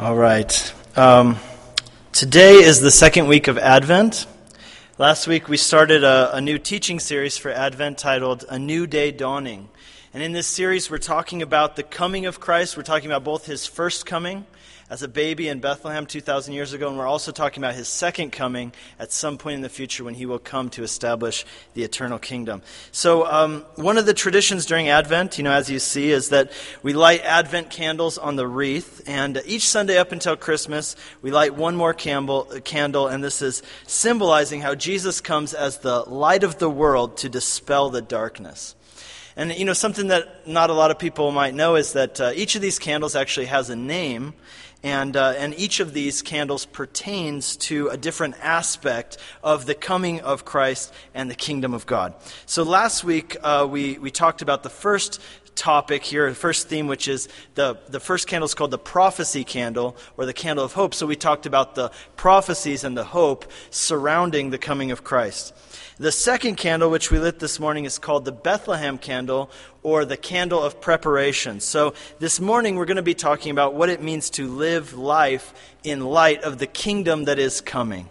All right. Um, today is the second week of Advent. Last week we started a, a, new teaching series for Advent titled A New Day Dawning. And in this series, we're talking about the coming of Christ. We're talking about both his first coming as a baby in Bethlehem 2,000 years ago, and we're also talking about his second coming at some point in the future when he will come to establish the eternal kingdom. So, um, one of the traditions during Advent, you know, as you see, is that we light Advent candles on the wreath, and each Sunday up until Christmas, we light one more candle, candle and this is symbolizing how Jesus comes as the light of the world to dispel the darkness. And, you know, something that not a lot of people might know is that uh, each of these candles actually has a name. And, uh, and each of these candles pertains to a different aspect of the coming of Christ and the kingdom of God. So last week, uh, we, we talked about the first topic here, the first theme, which is the, the first candle is called the prophecy candle or the candle of hope. So we talked about the prophecies and the hope surrounding the coming of Christ. The second candle, which we lit this morning, is called the Bethlehem candle or the candle of preparation. So this morning we're going to be talking about what it means to live life in light of the kingdom that is coming.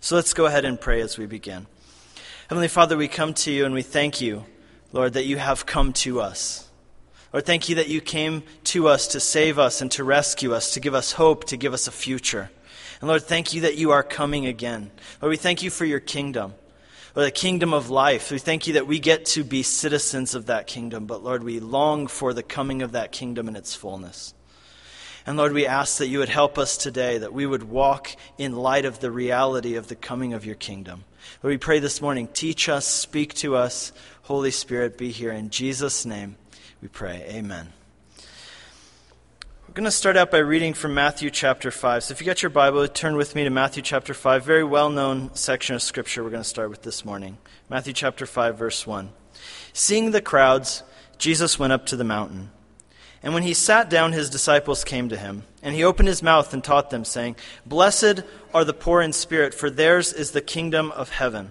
So let's go ahead and pray as we begin. Heavenly Father, we come to you and we thank you, Lord, that you have come to us. Lord, thank you that you came to us to save us and to rescue us, to give us hope, to give us a future. And Lord, thank you that you are coming again. Lord, we thank you for your kingdom or the kingdom of life. We thank you that we get to be citizens of that kingdom, but Lord, we long for the coming of that kingdom in its fullness. And Lord, we ask that you would help us today, that we would walk in light of the reality of the coming of your kingdom. Lord, we pray this morning, teach us, speak to us. Holy Spirit, be here. In Jesus' name we pray. Amen. We're going to start out by reading from Matthew chapter 5. So if you got your Bible, turn with me to Matthew chapter 5. Very well known section of Scripture we're going to start with this morning. Matthew chapter 5, verse 1. Seeing the crowds, Jesus went up to the mountain. And when he sat down, his disciples came to him. And he opened his mouth and taught them, saying, Blessed are the poor in spirit, for theirs is the kingdom of heaven.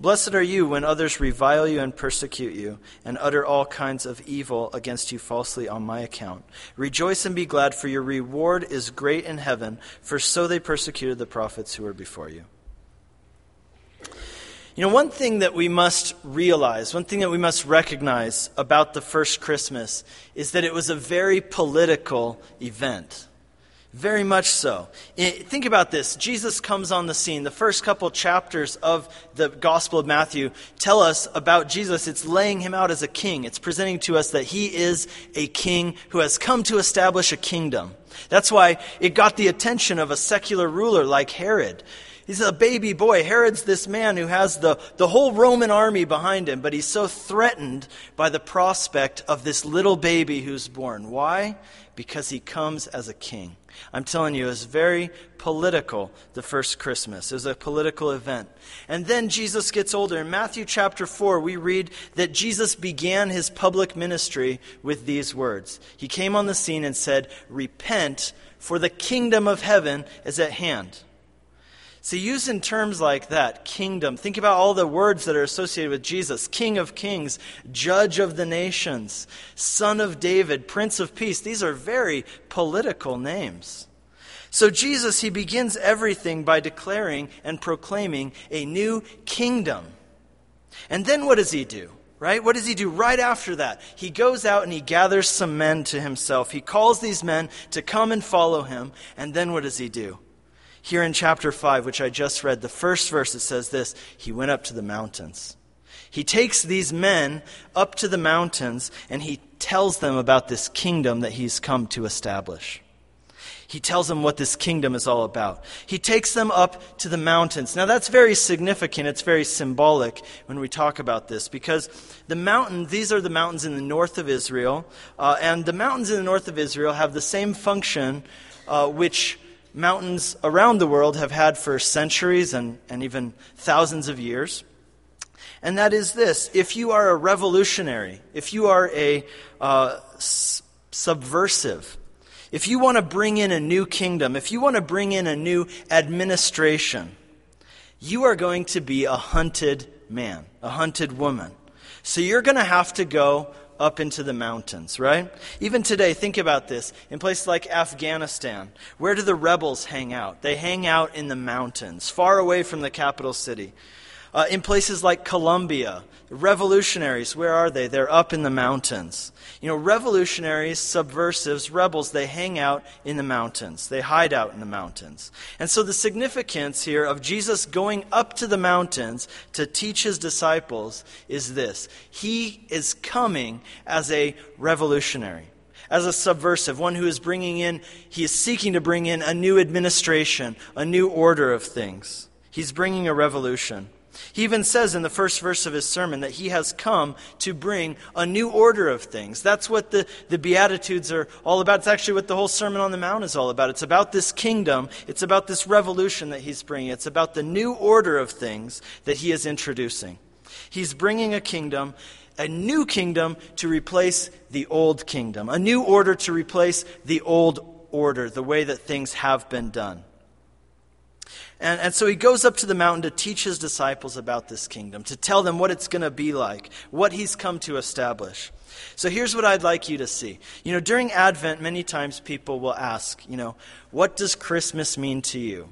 Blessed are you when others revile you and persecute you, and utter all kinds of evil against you falsely on my account. Rejoice and be glad, for your reward is great in heaven, for so they persecuted the prophets who were before you. You know, one thing that we must realize, one thing that we must recognize about the first Christmas is that it was a very political event. Very much so. Think about this. Jesus comes on the scene. The first couple chapters of the Gospel of Matthew tell us about Jesus. It's laying him out as a king. It's presenting to us that he is a king who has come to establish a kingdom. That's why it got the attention of a secular ruler like Herod. He's a baby boy. Herod's this man who has the, the whole Roman army behind him, but he's so threatened by the prospect of this little baby who's born. Why? Because he comes as a king. I'm telling you, it was very political, the first Christmas. It was a political event. And then Jesus gets older. In Matthew chapter 4, we read that Jesus began his public ministry with these words. He came on the scene and said, Repent, for the kingdom of heaven is at hand. So, using terms like that, kingdom, think about all the words that are associated with Jesus King of kings, Judge of the nations, Son of David, Prince of Peace. These are very political names. So, Jesus, he begins everything by declaring and proclaiming a new kingdom. And then what does he do? Right? What does he do right after that? He goes out and he gathers some men to himself. He calls these men to come and follow him. And then what does he do? Here in chapter 5, which I just read, the first verse, it says this He went up to the mountains. He takes these men up to the mountains and he tells them about this kingdom that he's come to establish. He tells them what this kingdom is all about. He takes them up to the mountains. Now, that's very significant. It's very symbolic when we talk about this because the mountain, these are the mountains in the north of Israel, uh, and the mountains in the north of Israel have the same function uh, which mountains around the world have had for centuries and, and even thousands of years. And that is this if you are a revolutionary, if you are a uh, subversive, if you want to bring in a new kingdom, if you want to bring in a new administration, you are going to be a hunted man, a hunted woman. So you're going to have to go up into the mountains, right? Even today, think about this. In places like Afghanistan, where do the rebels hang out? They hang out in the mountains, far away from the capital city. Uh, in places like Colombia, revolutionaries, where are they? They're up in the mountains. You know, revolutionaries, subversives, rebels, they hang out in the mountains. They hide out in the mountains. And so the significance here of Jesus going up to the mountains to teach his disciples is this He is coming as a revolutionary as a subversive, one who is bringing in, he is seeking to bring in a new administration, a new order of things. He's bringing a revolution. He even says in the first verse of his sermon that he has come to bring a new order of things. That's what the, the Beatitudes are all about. It's actually what the whole Sermon on the Mount is all about. It's about this kingdom, it's about this revolution that he's bringing, it's about the new order of things that he is introducing. He's bringing a kingdom, a new kingdom to replace the old kingdom, a new order to replace the old order, the way that things have been done. And, and so he goes up to the mountain to teach his disciples about this kingdom, to tell them what it's going to be like, what he's come to establish. So here's what I'd like you to see. You know, during Advent, many times people will ask, you know, what does Christmas mean to you?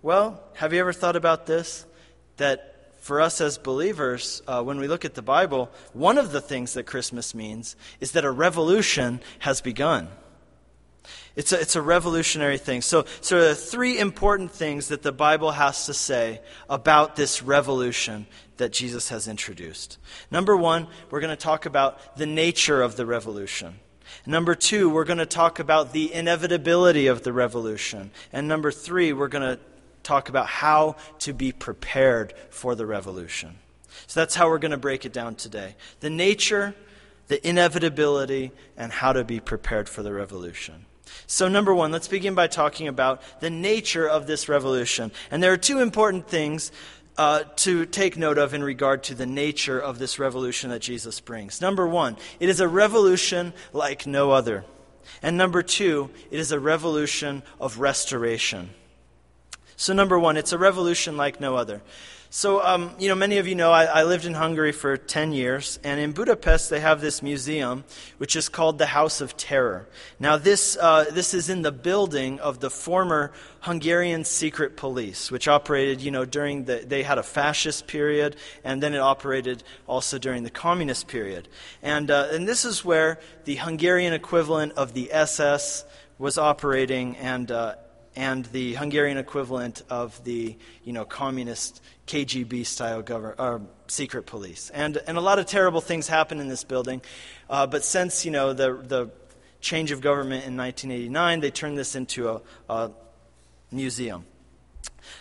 Well, have you ever thought about this? That for us as believers, uh, when we look at the Bible, one of the things that Christmas means is that a revolution has begun. It's a, it's a revolutionary thing. So, so there are three important things that the Bible has to say about this revolution that Jesus has introduced. Number one, we're going to talk about the nature of the revolution. Number two, we're going to talk about the inevitability of the revolution. And number three, we're going to talk about how to be prepared for the revolution. So that's how we're going to break it down today the nature, the inevitability, and how to be prepared for the revolution. So, number one, let's begin by talking about the nature of this revolution. And there are two important things uh, to take note of in regard to the nature of this revolution that Jesus brings. Number one, it is a revolution like no other. And number two, it is a revolution of restoration. So, number one, it's a revolution like no other. So, um, you know, many of you know I, I, lived in Hungary for 10 years, and in Budapest they have this museum which is called the House of Terror. Now, this, uh, this is in the building of the former Hungarian secret police, which operated, you know, during the, they had a fascist period, and then it operated also during the communist period. And, uh, and this is where the Hungarian equivalent of the SS was operating, and, uh, and the Hungarian equivalent of the you know communist KGB style government uh, secret police. And and a lot of terrible things happened in this building, uh, but since you know the the change of government in 1989, they turned this into a, a museum.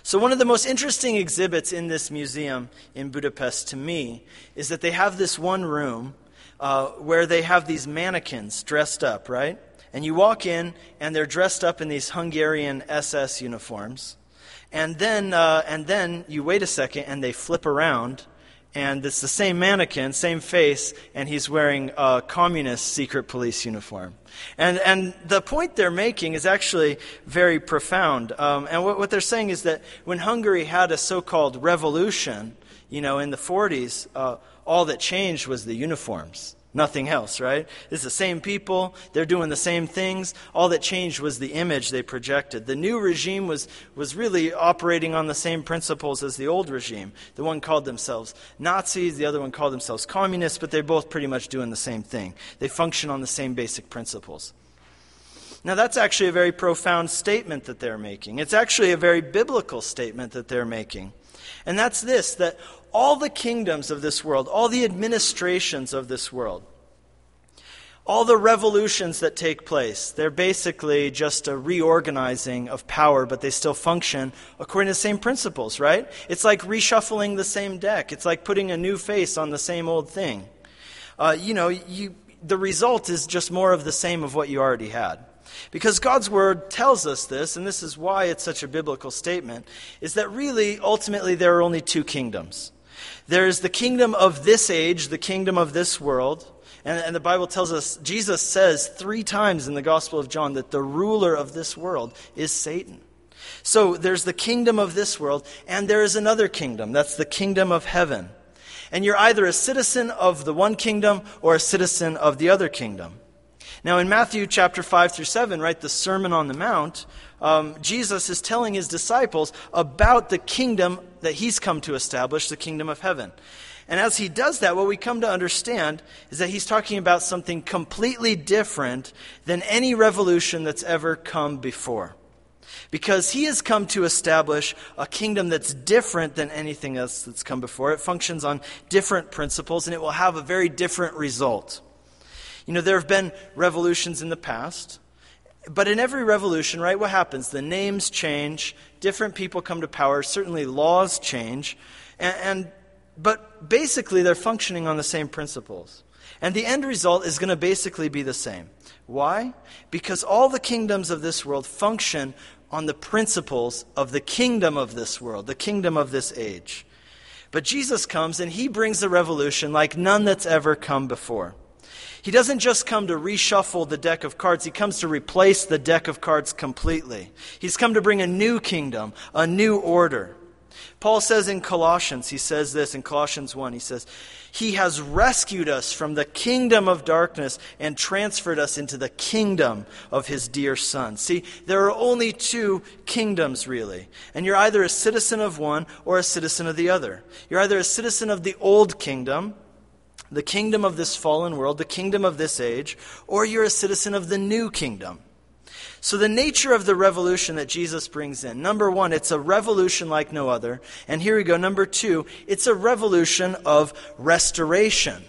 So, one of the most interesting exhibits in this museum in Budapest to me is that they have this one room uh, where they have these mannequins dressed up, right? And you walk in, and they're dressed up in these Hungarian SS uniforms. And then, uh, and then you wait a second, and they flip around, and it's the same mannequin, same face, and he's wearing a communist secret police uniform. And, and the point they're making is actually very profound. Um, and what, what they're saying is that when Hungary had a so called revolution, you know, in the 40s, uh, all that changed was the uniforms. Nothing else, right? It's the same people. They're doing the same things. All that changed was the image they projected. The new regime was, was really operating on the same principles as the old regime. The one called themselves Nazis, the other one called themselves communists, but they're both pretty much doing the same thing. They function on the same basic principles. Now, that's actually a very profound statement that they're making. It's actually a very biblical statement that they're making. And that's this that all the kingdoms of this world, all the administrations of this world, all the revolutions that take place, they're basically just a reorganizing of power, but they still function according to the same principles, right? It's like reshuffling the same deck. It's like putting a new face on the same old thing. Uh, you know, you, the result is just more of the same of what you already had. Because God's word tells us this, and this is why it's such a biblical statement, is that really, ultimately, there are only two kingdoms. There is the kingdom of this age, the kingdom of this world, and, and, the Bible tells us, Jesus says three times in the Gospel of John that the ruler of this world is Satan. So there's the kingdom of this world, and there is another kingdom. That's the kingdom of heaven. And you're either a citizen of the one kingdom or a citizen of the other kingdom. Now, in Matthew chapter 5 through 7, right, the Sermon on the Mount, um, Jesus is telling his disciples about the kingdom that he's come to establish, the kingdom of heaven. And as he does that, what we come to understand is that he's talking about something completely different than any revolution that's ever come before. Because he has come to establish a kingdom that's different than anything else that's come before. It functions on different principles and it will have a very different result. You know, there have been revolutions in the past, but in every revolution, right, what happens? The names change, different people come to power, certainly laws change, and, and but basically they're functioning on the same principles. And the end result is going to basically be the same. Why? Because all the kingdoms of this world function on the principles of the kingdom of this world, the kingdom of this age. But Jesus comes and he brings a revolution like none that's ever come before. He doesn't just come to reshuffle the deck of cards, he comes to replace the deck of cards completely. He's come to bring a new kingdom, a new order. Paul says in Colossians, he says this in Colossians 1, he says, He has rescued us from the kingdom of darkness and transferred us into the kingdom of His dear Son. See, there are only two kingdoms, really. And you're either a citizen of one or a citizen of the other. You're either a citizen of the old kingdom, the kingdom of this fallen world, the kingdom of this age, or you're a citizen of the new kingdom. So, the nature of the revolution that Jesus brings in number one, it's a revolution like no other. And here we go. Number two, it's a revolution of restoration.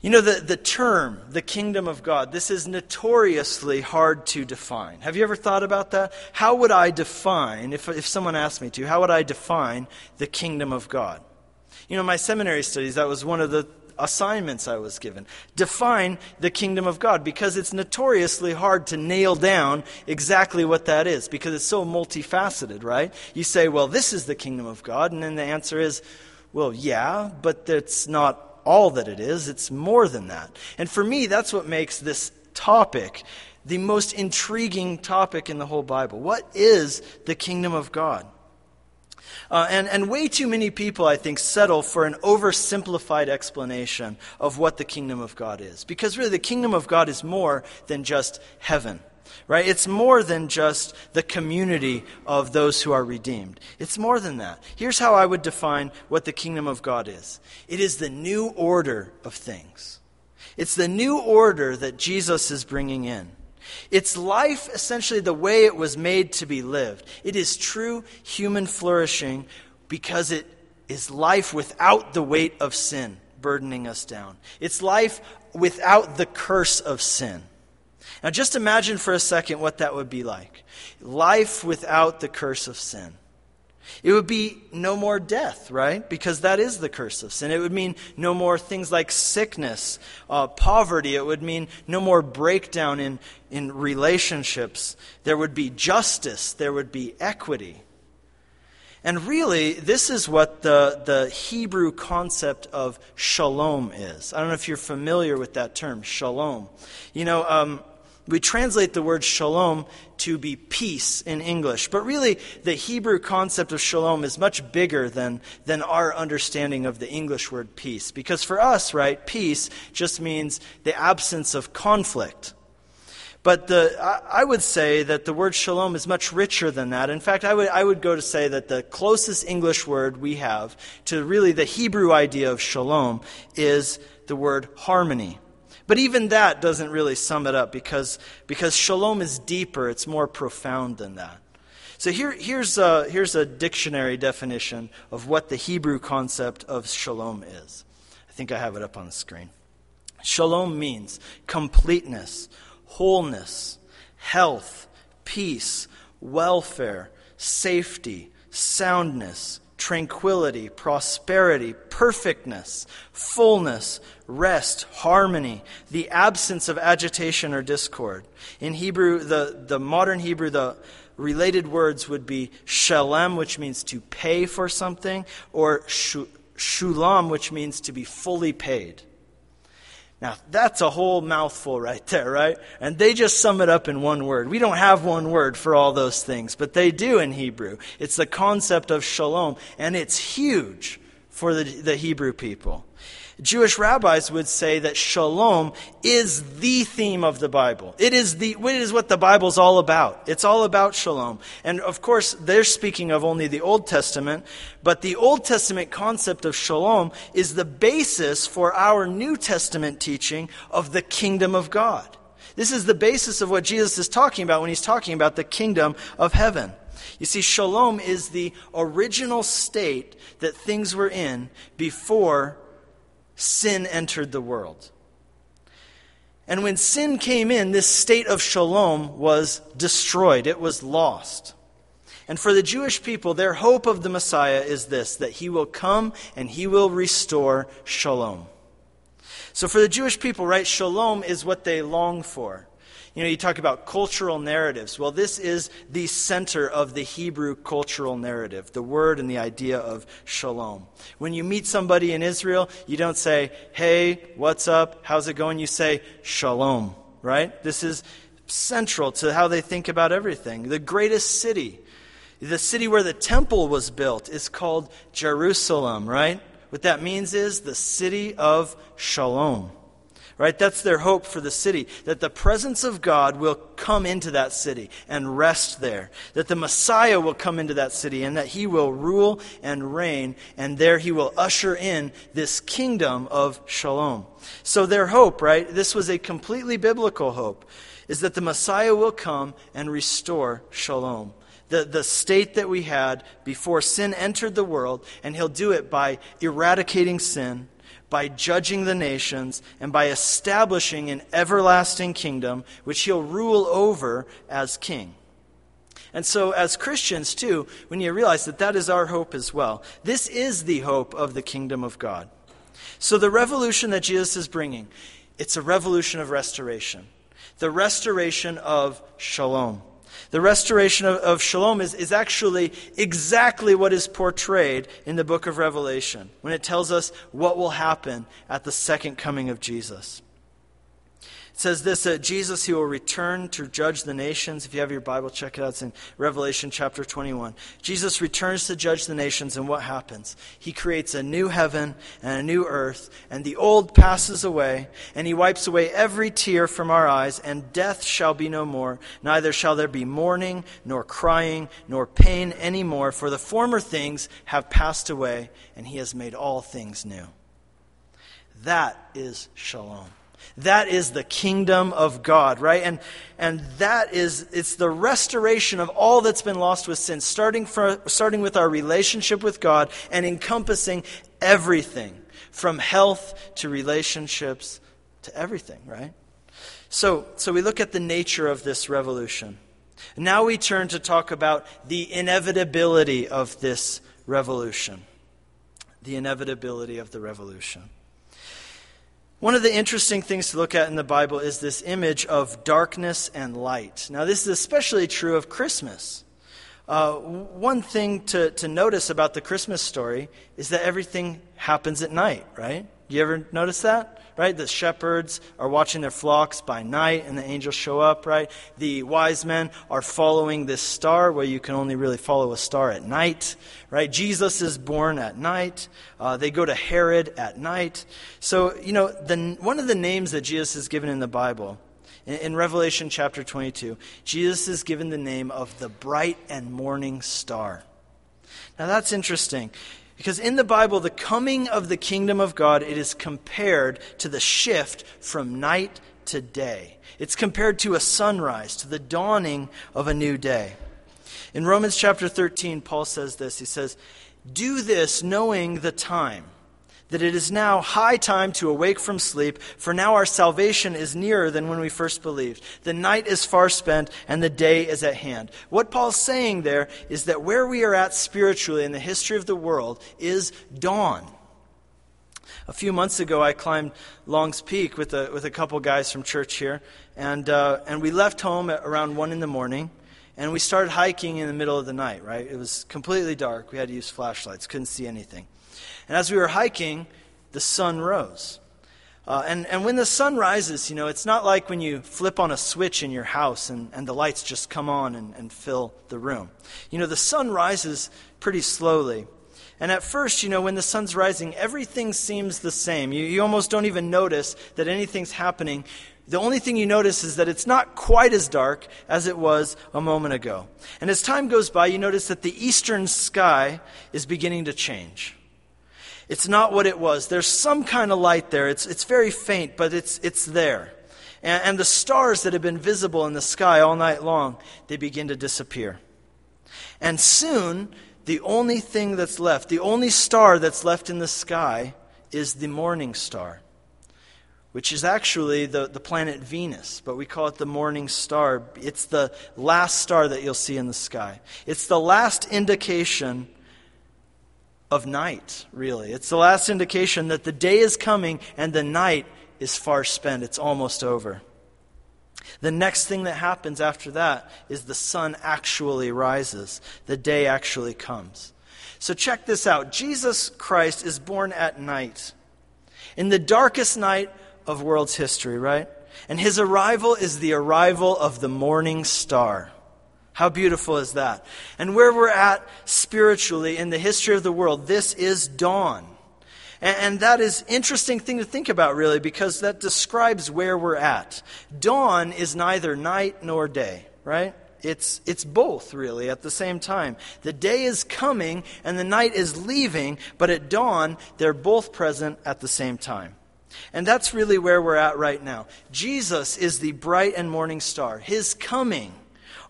You know, the, the term, the kingdom of God, this is notoriously hard to define. Have you ever thought about that? How would I define, if, if someone asked me to, how would I define the kingdom of God? You know, my seminary studies, that was one of the assignments I was given. Define the kingdom of God because it's notoriously hard to nail down exactly what that is because it's so multifaceted, right? You say, well, this is the kingdom of God, and then the answer is, well, yeah, but that's not all that it is. It's more than that. And for me, that's what makes this topic the most intriguing topic in the whole Bible. What is the kingdom of God? Uh, and, and way too many people, I think, settle for an oversimplified explanation of what the kingdom of God is. Because really, the kingdom of God is more than just heaven. Right? It's more than just the community of those who are redeemed. It's more than that. Here's how I would define what the kingdom of God is it is the new order of things. It's the new order that Jesus is bringing in. It's life essentially the way it was made to be lived. It is true human flourishing because it is life without the weight of sin burdening us down. It's life without the curse of sin. Now, just imagine for a second what that would be like life without the curse of sin. It would be no more death, right? Because that is the curse of sin. It would mean no more things like sickness, uh, poverty. It would mean no more breakdown in, in relationships. There would be justice. There would be equity. And really, this is what the, the Hebrew concept of shalom is. I don't know if you're familiar with that term, shalom. You know, um, we translate the word shalom to be peace in English, but really the Hebrew concept of shalom is much bigger than, than our understanding of the English word peace. Because for us, right, peace just means the absence of conflict. But the, I would say that the word shalom is much richer than that. In fact, I would, I would go to say that the closest English word we have to really the Hebrew idea of shalom is the word harmony. But even that doesn't really sum it up because, because shalom is deeper, it's more profound than that. So here, here's, a, here's a dictionary definition of what the Hebrew concept of shalom is. I think I have it up on the screen. Shalom means completeness, wholeness, health, peace, welfare, safety, soundness, tranquility, prosperity, perfectness, fullness, rest, harmony, the absence of agitation or discord. In Hebrew, the, the modern Hebrew, the related words would be shalem, which means to pay for something, or shulam, which means to be fully paid. Now, that's a whole mouthful right there, right? And they just sum it up in one word. We don't have one word for all those things, but they do in Hebrew. It's the concept of shalom, and it's huge for the, the Hebrew people. Jewish rabbis would say that shalom is the theme of the Bible. It is, the, it is what the Bible's all about. It's all about shalom. And of course, they're speaking of only the Old Testament, but the Old Testament concept of shalom is the basis for our New Testament teaching of the kingdom of God. This is the basis of what Jesus is talking about when he's talking about the kingdom of heaven. You see, shalom is the original state that things were in before sin entered the world. And when sin came in, this state of shalom was destroyed, it was lost. And for the Jewish people, their hope of the Messiah is this that he will come and he will restore shalom. So for the Jewish people, right, shalom is what they long for. You know, you talk about cultural narratives. Well, this is the center of the Hebrew cultural narrative, the word and the idea of shalom. When you meet somebody in Israel, you don't say, hey, what's up? How's it going? You say, shalom, right? This is central to how they think about everything. The greatest city, the city where the temple was built, is called Jerusalem, right? What that means is the city of shalom. Right? That's their hope for the city. That the presence of God will come into that city and rest there. That the Messiah will come into that city and that he will rule and reign. And there he will usher in this kingdom of shalom. So their hope, right? This was a completely biblical hope. Is that the Messiah will come and restore shalom the, the state that we had before sin entered the world, and he'll do it by eradicating sin, by judging the nations and by establishing an everlasting kingdom which he'll rule over as king. And so, as Christians, too, when you realize that that is our hope as well, this is the hope of the kingdom of God. So, the revolution that Jesus is bringing, it's a revolution of restoration, the restoration of shalom. The restoration of, of, shalom is, is actually exactly what is portrayed in the book of Revelation when it tells us what will happen at the second coming of Jesus. It says this that Jesus, he will return to judge the nations. If you have your Bible, check it out. It's in Revelation chapter 21. Jesus returns to judge the nations, and what happens? He creates a new heaven and a new earth, and the old passes away, and he wipes away every tear from our eyes, and death shall be no more. Neither shall there be mourning, nor crying, nor pain any more, for the former things have passed away, and he has made all things new. That is shalom. That is the kingdom of God, right? And, and that is, it's the restoration of all that's been lost with sin, starting, from, starting with our relationship with God and encompassing everything from health to relationships to everything, right? So, so we look at the nature of this revolution. Now we turn to talk about the inevitability of this revolution. The inevitability of the revolution. One of the interesting things to look at in the Bible is this image of darkness and light. Now, this is especially true of Christmas. Uh, one thing to, to notice about the Christmas story is that everything happens at night, right? You ever notice that? right? The shepherds are watching their flocks by night and the angels show up, right? The wise men are following this star where you can only really follow a star at night, right? Jesus is born at night. Uh, they go to Herod at night. So, you know, the, one of the names that Jesus is given in the Bible, in, in Revelation chapter 22, Jesus is given the name of the bright and morning star. Now that's interesting because in the Bible, the coming of the kingdom of God, it is compared to the shift from night to day. It's compared to a sunrise, to the dawning of a new day. In Romans chapter 13, Paul says this. He says, Do this knowing the time that it is now high time to awake from sleep, for now our salvation is nearer than when we first believed. The night is far spent, and the day is at hand. What Paul's saying there is that where we are at spiritually in the history of the world is dawn. A few months ago, I climbed Long's Peak with a, with a couple guys from church here, and, uh, and we left home at around 1 in the morning. And we started hiking in the middle of the night, right? It was completely dark. We had to use flashlights, couldn't see anything. And as we were hiking, the sun rose. Uh, and, and when the sun rises, you know, it's not like when you flip on a switch in your house and, and the lights just come on and, and fill the room. You know, the sun rises pretty slowly. And at first, you know, when the sun's rising, everything seems the same. You, you almost don't even notice that anything's happening. The only thing you notice is that it's not quite as dark as it was a moment ago. And as time goes by, you notice that the eastern sky is beginning to change. It's not what it was. There's some kind of light there. It's, it's very faint, but it's, it's there. And, and the stars that have been visible in the sky all night long, they begin to disappear. And soon, the only thing that's left, the only star that's left in the sky, is the morning star which is actually the, the planet Venus, but we call it the morning star. It's the last star that you'll see in the sky. It's the last indication of night, really. It's the last indication that the day is coming and the night is far spent. It's almost over. The next thing that happens after that is the sun actually rises, the day actually comes. So check this out Jesus Christ is born at night. In the darkest night of world's history, right? And his arrival is the arrival of the morning star. How beautiful is that? And where we're at spiritually in the history of the world, this is dawn. And, that is interesting thing to think about, really, because that describes where we're at. Dawn is neither night nor day, right? It's, it's both, really, at the same time. The day is coming and the night is leaving, but at dawn, they're both present at the same time. And that's really where we're at right now. Jesus is the bright and morning star. His coming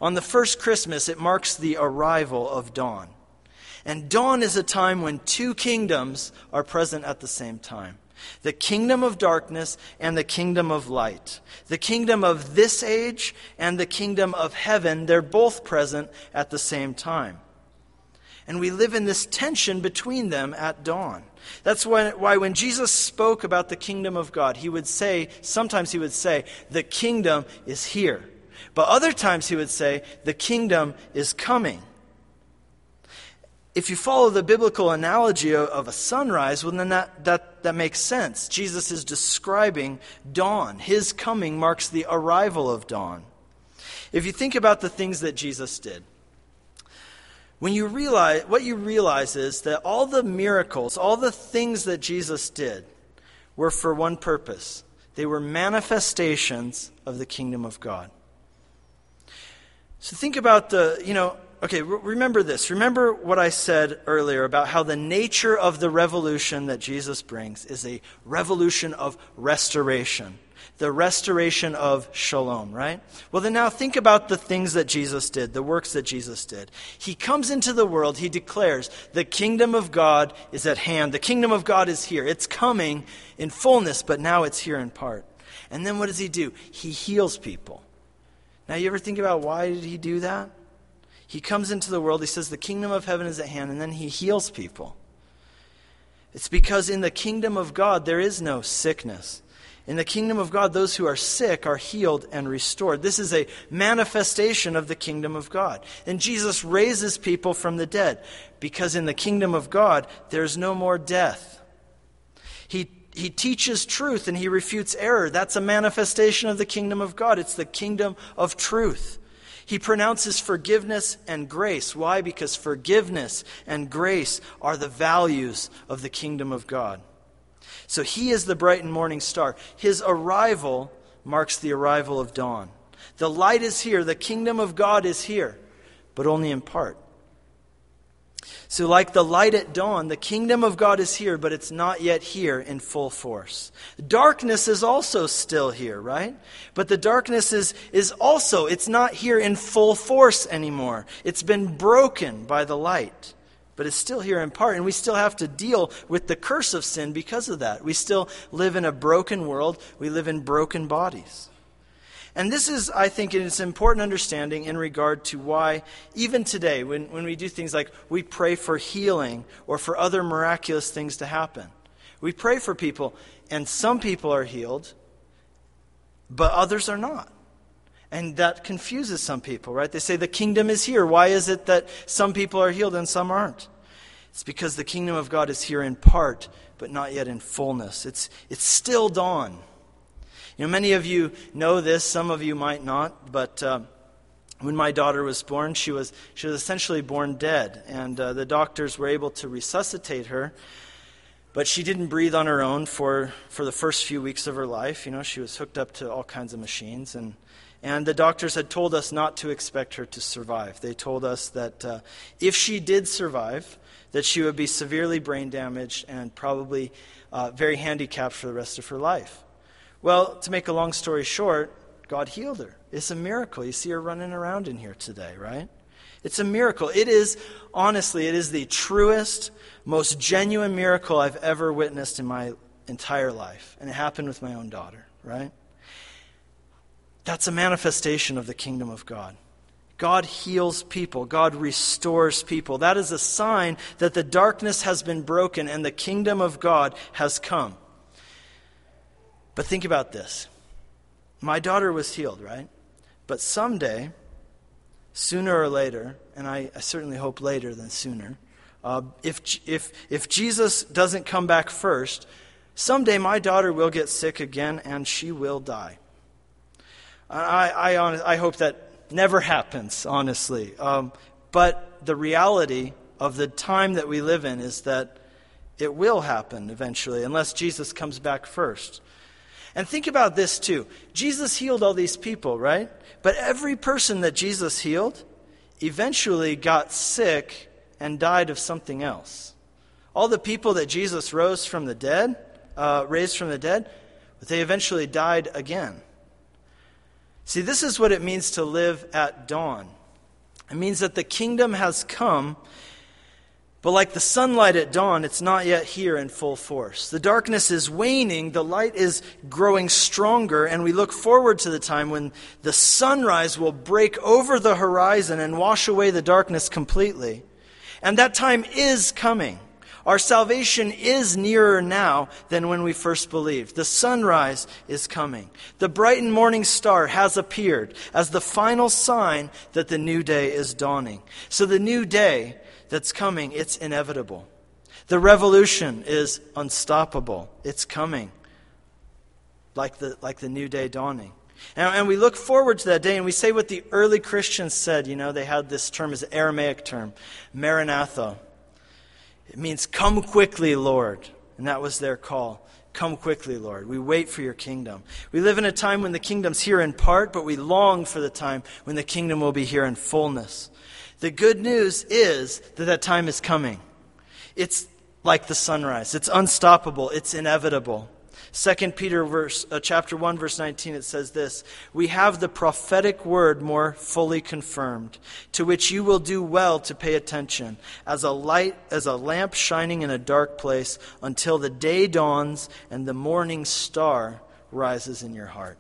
on the first Christmas, it marks the arrival of dawn. And dawn is a time when two kingdoms are present at the same time the kingdom of darkness and the kingdom of light. The kingdom of this age and the kingdom of heaven, they're both present at the same time. And we live in this tension between them at dawn. That's why, when Jesus spoke about the kingdom of God, he would say, sometimes he would say, the kingdom is here. But other times he would say, the kingdom is coming. If you follow the biblical analogy of, a sunrise, well, then that, that, that makes sense. Jesus is describing dawn. His coming marks the arrival of dawn. If you think about the things that Jesus did, when you realize what you realize is that all the miracles, all the things that Jesus did were for one purpose. They were manifestations of the kingdom of God. So think about the, you know, okay, remember this. Remember what I said earlier about how the nature of the revolution that Jesus brings is a revolution of restoration the restoration of shalom, right? Well, then now think about the things that Jesus did, the works that Jesus did. He comes into the world, he declares, the kingdom of God is at hand. The kingdom of God is here. It's coming in fullness, but now it's here in part. And then what does he do? He heals people. Now, you ever think about why did he do that? He comes into the world, he says, the kingdom of heaven is at hand, and then he heals people. It's because in the kingdom of God there is no sickness. In the kingdom of God, those who are sick are healed and restored. This is a manifestation of the kingdom of God. And Jesus raises people from the dead because in the kingdom of God, there's no more death. He, he teaches truth and he refutes error. That's a manifestation of the kingdom of God. It's the kingdom of truth. He pronounces forgiveness and grace. Why? Because forgiveness and grace are the values of the kingdom of God. So he is the bright and morning star. His arrival marks the arrival of dawn. The light is here, the kingdom of God is here, but only in part. So, like the light at dawn, the kingdom of God is here, but it's not yet here in full force. Darkness is also still here, right? But the darkness is, is also, it's not here in full force anymore. It's been broken by the light. but it's still here in part, and we still have to deal with the curse of sin because of that. We still live in a broken world, we live in broken bodies. And this is, I think, it's important understanding in regard to why, even today, when, when we do things like we pray for healing or for other miraculous things to happen, we pray for people, and some people are healed, but others are not. And that confuses some people, right? They say the kingdom is here. Why is it that some people are healed and some aren't? It's because the kingdom of God is here in part, but not yet in fullness. It's, it's still dawn. You know, many of you know this, some of you might not, but uh, when my daughter was born, she was, she was essentially born dead, and uh, the doctors were able to resuscitate her. But she didn't breathe on her own for, for the first few weeks of her life. You know, she was hooked up to all kinds of machines. And, and the doctors had told us not to expect her to survive. They told us that uh, if she did survive, that she would be severely brain damaged and probably uh, very handicapped for the rest of her life. Well, to make a long story short, God healed her. It's a miracle. You see her running around in here today, right? It's a miracle. It is, honestly, it is the truest, most genuine miracle I've ever witnessed in my entire life. And it happened with my own daughter, right? That's a manifestation of the kingdom of God. God heals people. God restores people. That is a sign that the darkness has been broken and the kingdom of God has come. But think about this. My daughter was healed, right? But someday, sooner or later, and I, I certainly hope later than sooner, uh, if, if, if Jesus doesn't come back first, someday my daughter will get sick again and she will die. I, I, I hope that never happens, honestly. Um, but the reality of the time that we live in is that it will happen eventually, unless Jesus comes back first. And think about this too. Jesus healed all these people, right? But every person that Jesus healed eventually got sick and died of something else. All the people that Jesus rose from the dead, uh, raised from the dead, they eventually died again. See, this is what it means to live at dawn. It means that the kingdom has come but like the sunlight at dawn, it's not yet here in full force. The darkness is waning, the light is growing stronger, and we look forward to the time when the sunrise will break over the horizon and wash away the darkness completely. And that time is coming. Our salvation is nearer now than when we first believed. The sunrise is coming. The bright and morning star has appeared as the final sign that the new day is dawning. So the new day that's coming, it's inevitable. The revolution is unstoppable. It's coming. Like the, like the new day dawning. And, and, we look forward to that day and we say what the early Christians said. You know, they had this term, as Aramaic term, Maranatha. It means, come quickly, Lord. And that was their call. Come quickly, Lord. We wait for your kingdom. We live in a time when the kingdom's here in part, but we long for the time when the kingdom will be here in fullness. The good news is that that time is coming. It's like the sunrise. It's unstoppable. It's inevitable. 2 Peter verse, uh, chapter 1 verse 19 it says this, we have the prophetic word more fully confirmed, to which you will do well to pay attention, as a light as a lamp shining in a dark place until the day dawns and the morning star rises in your heart.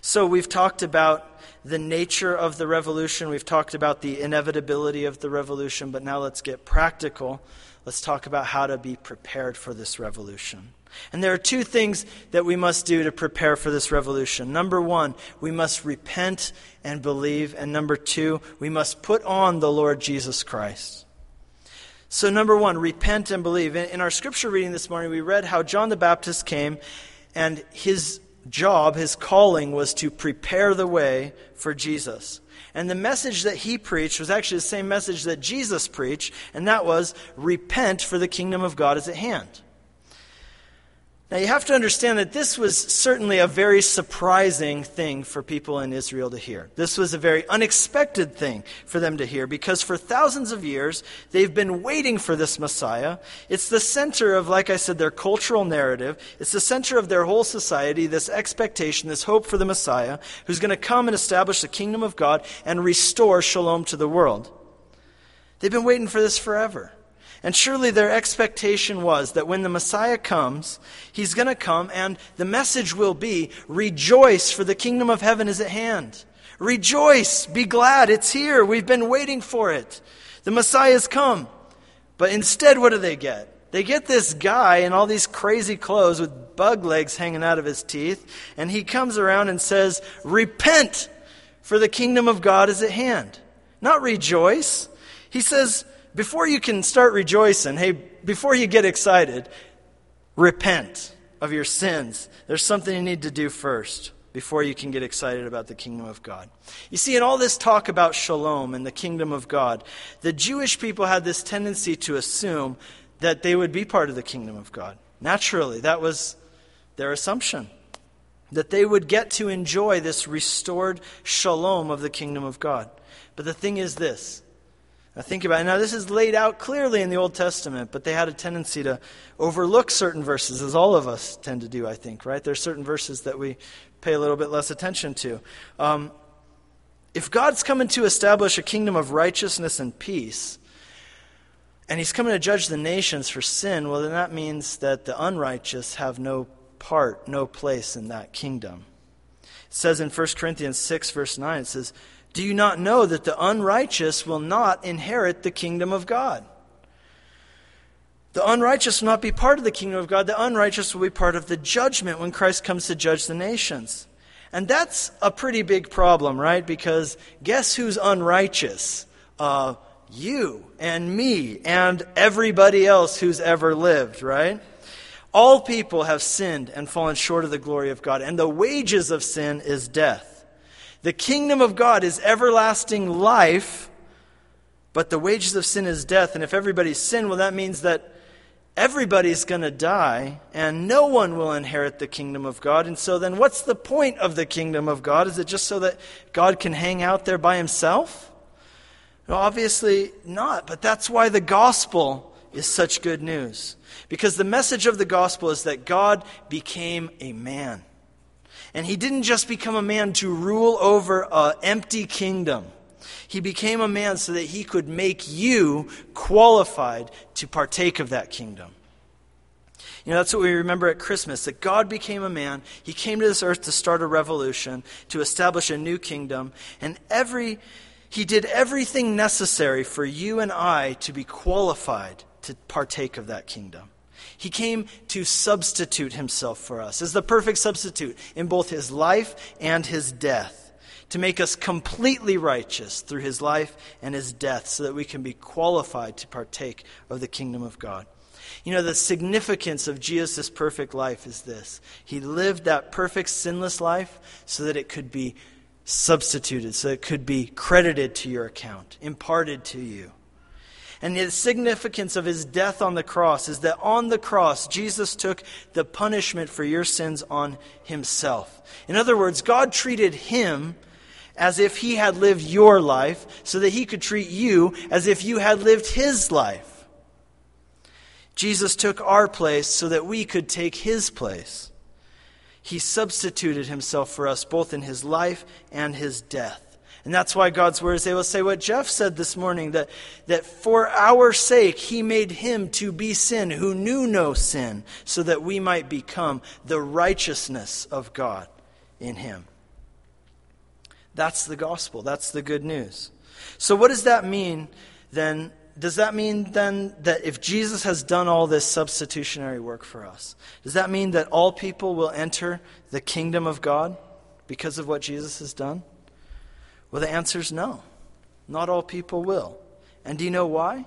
So we've talked about the nature of the revolution. We've talked about the inevitability of the revolution, but now let's get practical. Let's talk about how to be prepared for this revolution. And there are two things that we must do to prepare for this revolution. Number one, we must repent and believe. And number two, we must put on the Lord Jesus Christ. So, number one, repent and believe. In our scripture reading this morning, we read how John the Baptist came and his job, his calling, was to prepare the way for Jesus. And the message that he preached was actually the same message that Jesus preached, and that was repent, for the kingdom of God is at hand. Now, you have to understand that this was certainly a very surprising thing for people in Israel to hear. This was a very unexpected thing for them to hear because for thousands of years they've been waiting for this Messiah. It's the center of, like I said, their cultural narrative. It's the center of their whole society, this expectation, this hope for the Messiah who's going to come and establish the kingdom of God and restore shalom to the world. They've been waiting for this forever. And surely their expectation was that when the Messiah comes, he's going to come and the message will be rejoice, for the kingdom of heaven is at hand. Rejoice, be glad, it's here. We've been waiting for it. The Messiah has come. But instead, what do they get? They get this guy in all these crazy clothes with bug legs hanging out of his teeth, and he comes around and says, Repent, for the kingdom of God is at hand. Not rejoice. He says, before you can start rejoicing, hey, before you get excited, repent of your sins. There's something you need to do first before you can get excited about the kingdom of God. You see, in all this talk about shalom and the kingdom of God, the Jewish people had this tendency to assume that they would be part of the kingdom of God. Naturally, that was their assumption. That they would get to enjoy this restored shalom of the kingdom of God. But the thing is this now, think about it. Now, this is laid out clearly in the Old Testament, but they had a tendency to overlook certain verses, as all of us tend to do, I think, right? There are certain verses that we pay a little bit less attention to. Um, if God's coming to establish a kingdom of righteousness and peace, and he's coming to judge the nations for sin, well, then that means that the unrighteous have no part, no place in that kingdom. It says in 1 Corinthians 6, verse 9, it says, do you not know that the unrighteous will not inherit the kingdom of God? The unrighteous will not be part of the kingdom of God. The unrighteous will be part of the judgment when Christ comes to judge the nations. And that's a pretty big problem, right? Because guess who's unrighteous? Uh, you and me and everybody else who's ever lived, right? All people have sinned and fallen short of the glory of God, and the wages of sin is death. The kingdom of God is everlasting life, but the wages of sin is death. And if everybody's sin, well, that means that everybody's going to die, and no one will inherit the kingdom of God. And so then, what's the point of the kingdom of God? Is it just so that God can hang out there by himself? Obviously not, but that's why the gospel is such good news. Because the message of the gospel is that God became a man. And he didn't just become a man to rule over an empty kingdom. He became a man so that he could make you qualified to partake of that kingdom. You know, that's what we remember at Christmas that God became a man. He came to this earth to start a revolution, to establish a new kingdom. And every, he did everything necessary for you and I to be qualified to partake of that kingdom. He came to substitute himself for us as the perfect substitute in both his life and his death, to make us completely righteous through his life and his death, so that we can be qualified to partake of the kingdom of God. You know, the significance of Jesus' perfect life is this He lived that perfect, sinless life so that it could be substituted, so it could be credited to your account, imparted to you. And the significance of his death on the cross is that on the cross, Jesus took the punishment for your sins on himself. In other words, God treated him as if he had lived your life so that he could treat you as if you had lived his life. Jesus took our place so that we could take his place. He substituted himself for us both in his life and his death. And that's why God's word is able to say what Jeff said this morning that, that for our sake he made him to be sin who knew no sin, so that we might become the righteousness of God in him. That's the gospel. That's the good news. So, what does that mean then? Does that mean then that if Jesus has done all this substitutionary work for us, does that mean that all people will enter the kingdom of God because of what Jesus has done? Well, the answer is no. Not all people will. And do you know why?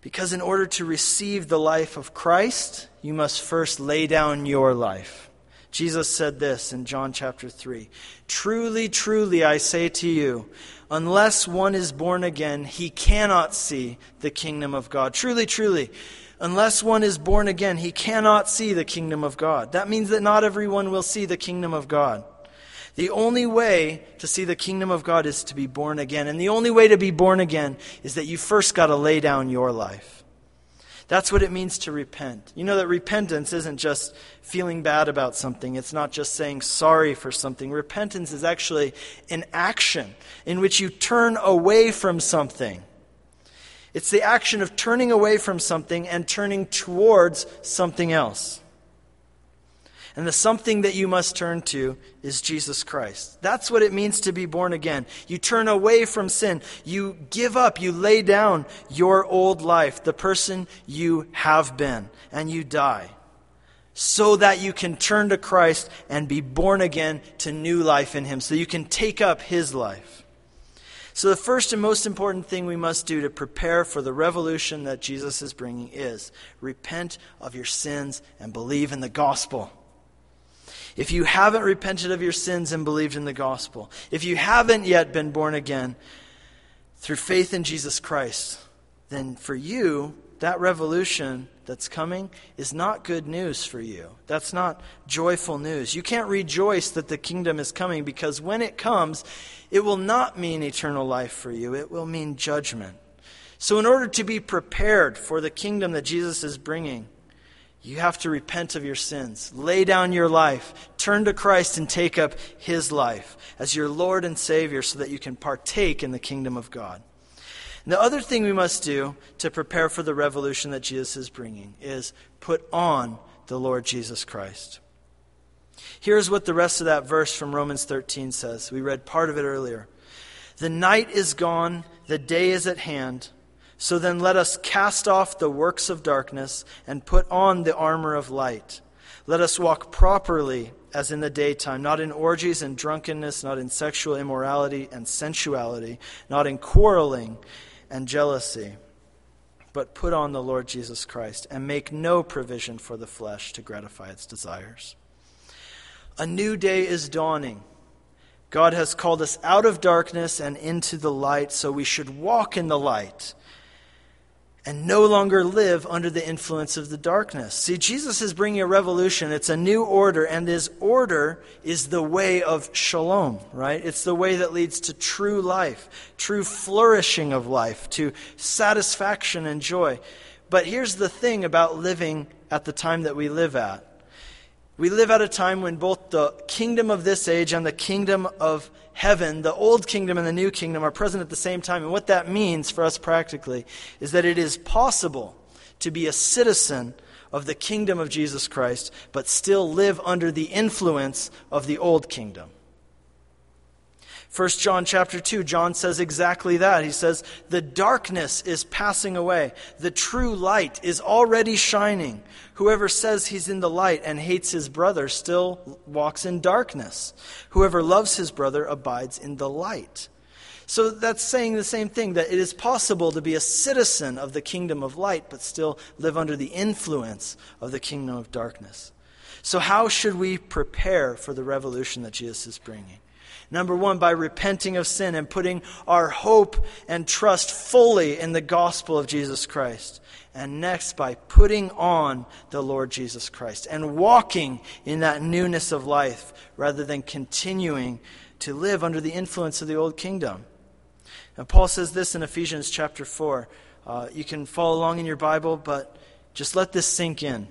Because in order to receive the life of Christ, you must first lay down your life. Jesus said this in John chapter 3 Truly, truly, I say to you, unless one is born again, he cannot see the kingdom of God. Truly, truly, unless one is born again, he cannot see the kingdom of God. That means that not everyone will see the kingdom of God. The only way to see the kingdom of God is to be born again. And the only way to be born again is that you first got to lay down your life. That's what it means to repent. You know that repentance isn't just feeling bad about something, it's not just saying sorry for something. Repentance is actually an action in which you turn away from something. It's the action of turning away from something and turning towards something else. And the something that you must turn to is Jesus Christ. That's what it means to be born again. You turn away from sin. You give up. You lay down your old life, the person you have been, and you die. So that you can turn to Christ and be born again to new life in Him. So you can take up His life. So, the first and most important thing we must do to prepare for the revolution that Jesus is bringing is repent of your sins and believe in the gospel. If you haven't repented of your sins and believed in the gospel, if you haven't yet been born again through faith in Jesus Christ, then for you, that revolution that's coming is not good news for you. That's not joyful news. You can't rejoice that the kingdom is coming because when it comes, it will not mean eternal life for you, it will mean judgment. So, in order to be prepared for the kingdom that Jesus is bringing, you have to repent of your sins, lay down your life, turn to Christ, and take up His life as your Lord and Savior so that you can partake in the kingdom of God. And the other thing we must do to prepare for the revolution that Jesus is bringing is put on the Lord Jesus Christ. Here's what the rest of that verse from Romans 13 says. We read part of it earlier. The night is gone, the day is at hand. So then let us cast off the works of darkness and put on the armor of light. Let us walk properly as in the daytime, not in orgies and drunkenness, not in sexual immorality and sensuality, not in quarreling and jealousy, but put on the Lord Jesus Christ and make no provision for the flesh to gratify its desires. A new day is dawning. God has called us out of darkness and into the light, so we should walk in the light and no longer live under the influence of the darkness. See, Jesus is bringing a revolution. It's a new order, and this order is the way of shalom, right? It's the way that leads to true life, true flourishing of life, to satisfaction and joy. But here's the thing about living at the time that we live at. We live at a time when both the kingdom of this age and the kingdom of heaven, the old kingdom and the new kingdom, are present at the same time. And what that means for us practically is that it is possible to be a citizen of the kingdom of Jesus Christ, but still live under the influence of the old kingdom. 1 John chapter 2, John says exactly that. He says, The darkness is passing away. The true light is already shining. Whoever says he's in the light and hates his brother still walks in darkness. Whoever loves his brother abides in the light. So that's saying the same thing that it is possible to be a citizen of the kingdom of light, but still live under the influence of the kingdom of darkness. So, how should we prepare for the revolution that Jesus is bringing? Number one, by repenting of sin and putting our hope and trust fully in the gospel of Jesus Christ. And next, by putting on the Lord Jesus Christ and walking in that newness of life rather than continuing to live under the influence of the old kingdom. And Paul says this in Ephesians chapter 4. Uh, you can follow along in your Bible, but just let this sink in.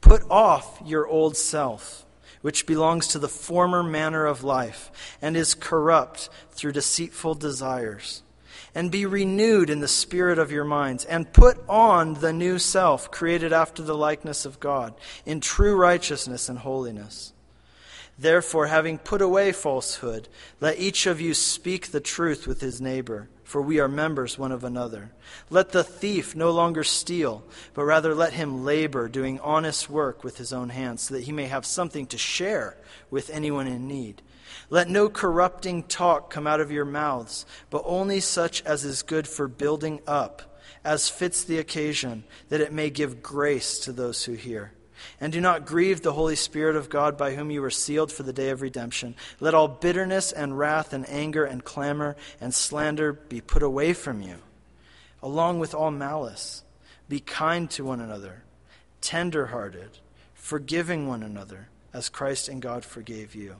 Put off your old self which belongs to the former manner of life and is corrupt through deceitful desires. And be renewed in the spirit of your minds, and put on the new self, created after the likeness of God, in true righteousness and holiness. Therefore, having put away falsehood, let each of you speak the truth with his neighbor for we are members one of another. Let the thief no longer steal, but rather let him labor, doing honest work with his own hands, so that he may have something to share with anyone in need. Let no corrupting talk come out of your mouths, but only such as is good for building up, as fits the occasion, that it may give grace to those who hear. And do not grieve the Holy Spirit of God by whom you were sealed for the day of redemption. Let all bitterness and wrath and anger and clamor and slander be put away from you, along with all malice. Be kind to one another, tender hearted, forgiving one another, as Christ and God forgave you.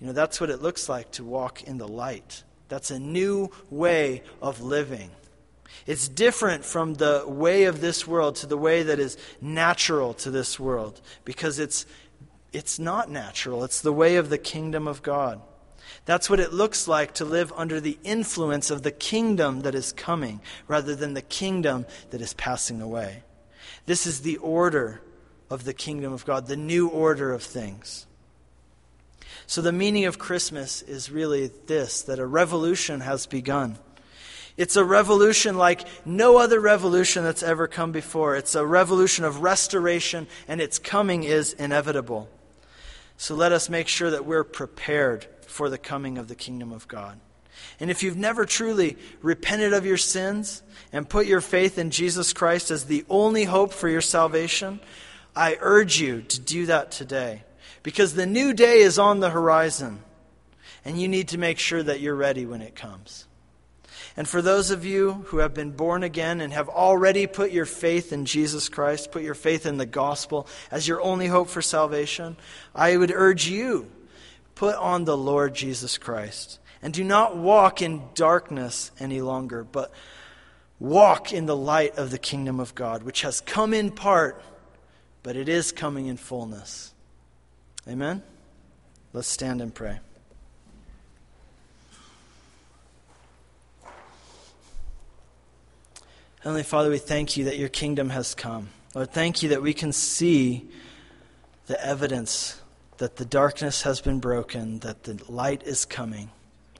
You know, that's what it looks like to walk in the light. That's a new way of living. It's different from the way of this world to the way that is natural to this world because it's, it's not natural. It's the way of the kingdom of God. That's what it looks like to live under the influence of the kingdom that is coming rather than the kingdom that is passing away. This is the order of the kingdom of God, the new order of things. So, the meaning of Christmas is really this that a revolution has begun. It's a revolution like no other revolution that's ever come before. It's a revolution of restoration, and its coming is inevitable. So let us make sure that we're prepared for the coming of the kingdom of God. And if you've never truly repented of your sins and put your faith in Jesus Christ as the only hope for your salvation, I urge you to do that today. Because the new day is on the horizon, and you need to make sure that you're ready when it comes. And for those of you who have been born again and have already put your faith in Jesus Christ, put your faith in the gospel as your only hope for salvation, I would urge you put on the Lord Jesus Christ. And do not walk in darkness any longer, but walk in the light of the kingdom of God, which has come in part, but it is coming in fullness. Amen? Let's stand and pray. Heavenly Father, we thank you that your kingdom has come. Lord, thank you that we can see the evidence that the darkness has been broken, that the light is coming.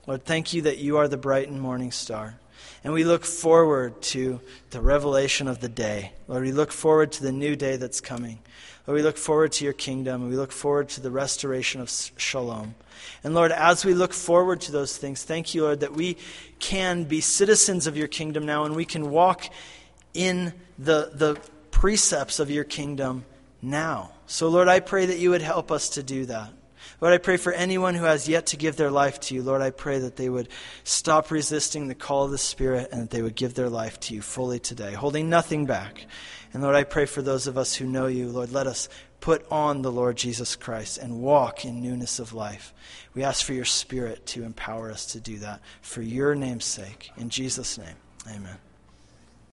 Lord, thank you that you are the bright and morning star. And we look forward to the revelation of the day. Lord, we look forward to the new day that's coming. Lord, we look forward to your kingdom. We look forward to the restoration of shalom. And Lord, as we look forward to those things, thank you, Lord, that we can be citizens of your kingdom now and we can walk in the, the precepts of your kingdom now. So, Lord, I pray that you would help us to do that. Lord, I pray for anyone who has yet to give their life to you. Lord, I pray that they would stop resisting the call of the Spirit and that they would give their life to you fully today, holding nothing back. And Lord, I pray for those of us who know you. Lord, let us put on the Lord Jesus Christ and walk in newness of life. We ask for your Spirit to empower us to do that for your name's sake. In Jesus' name, amen.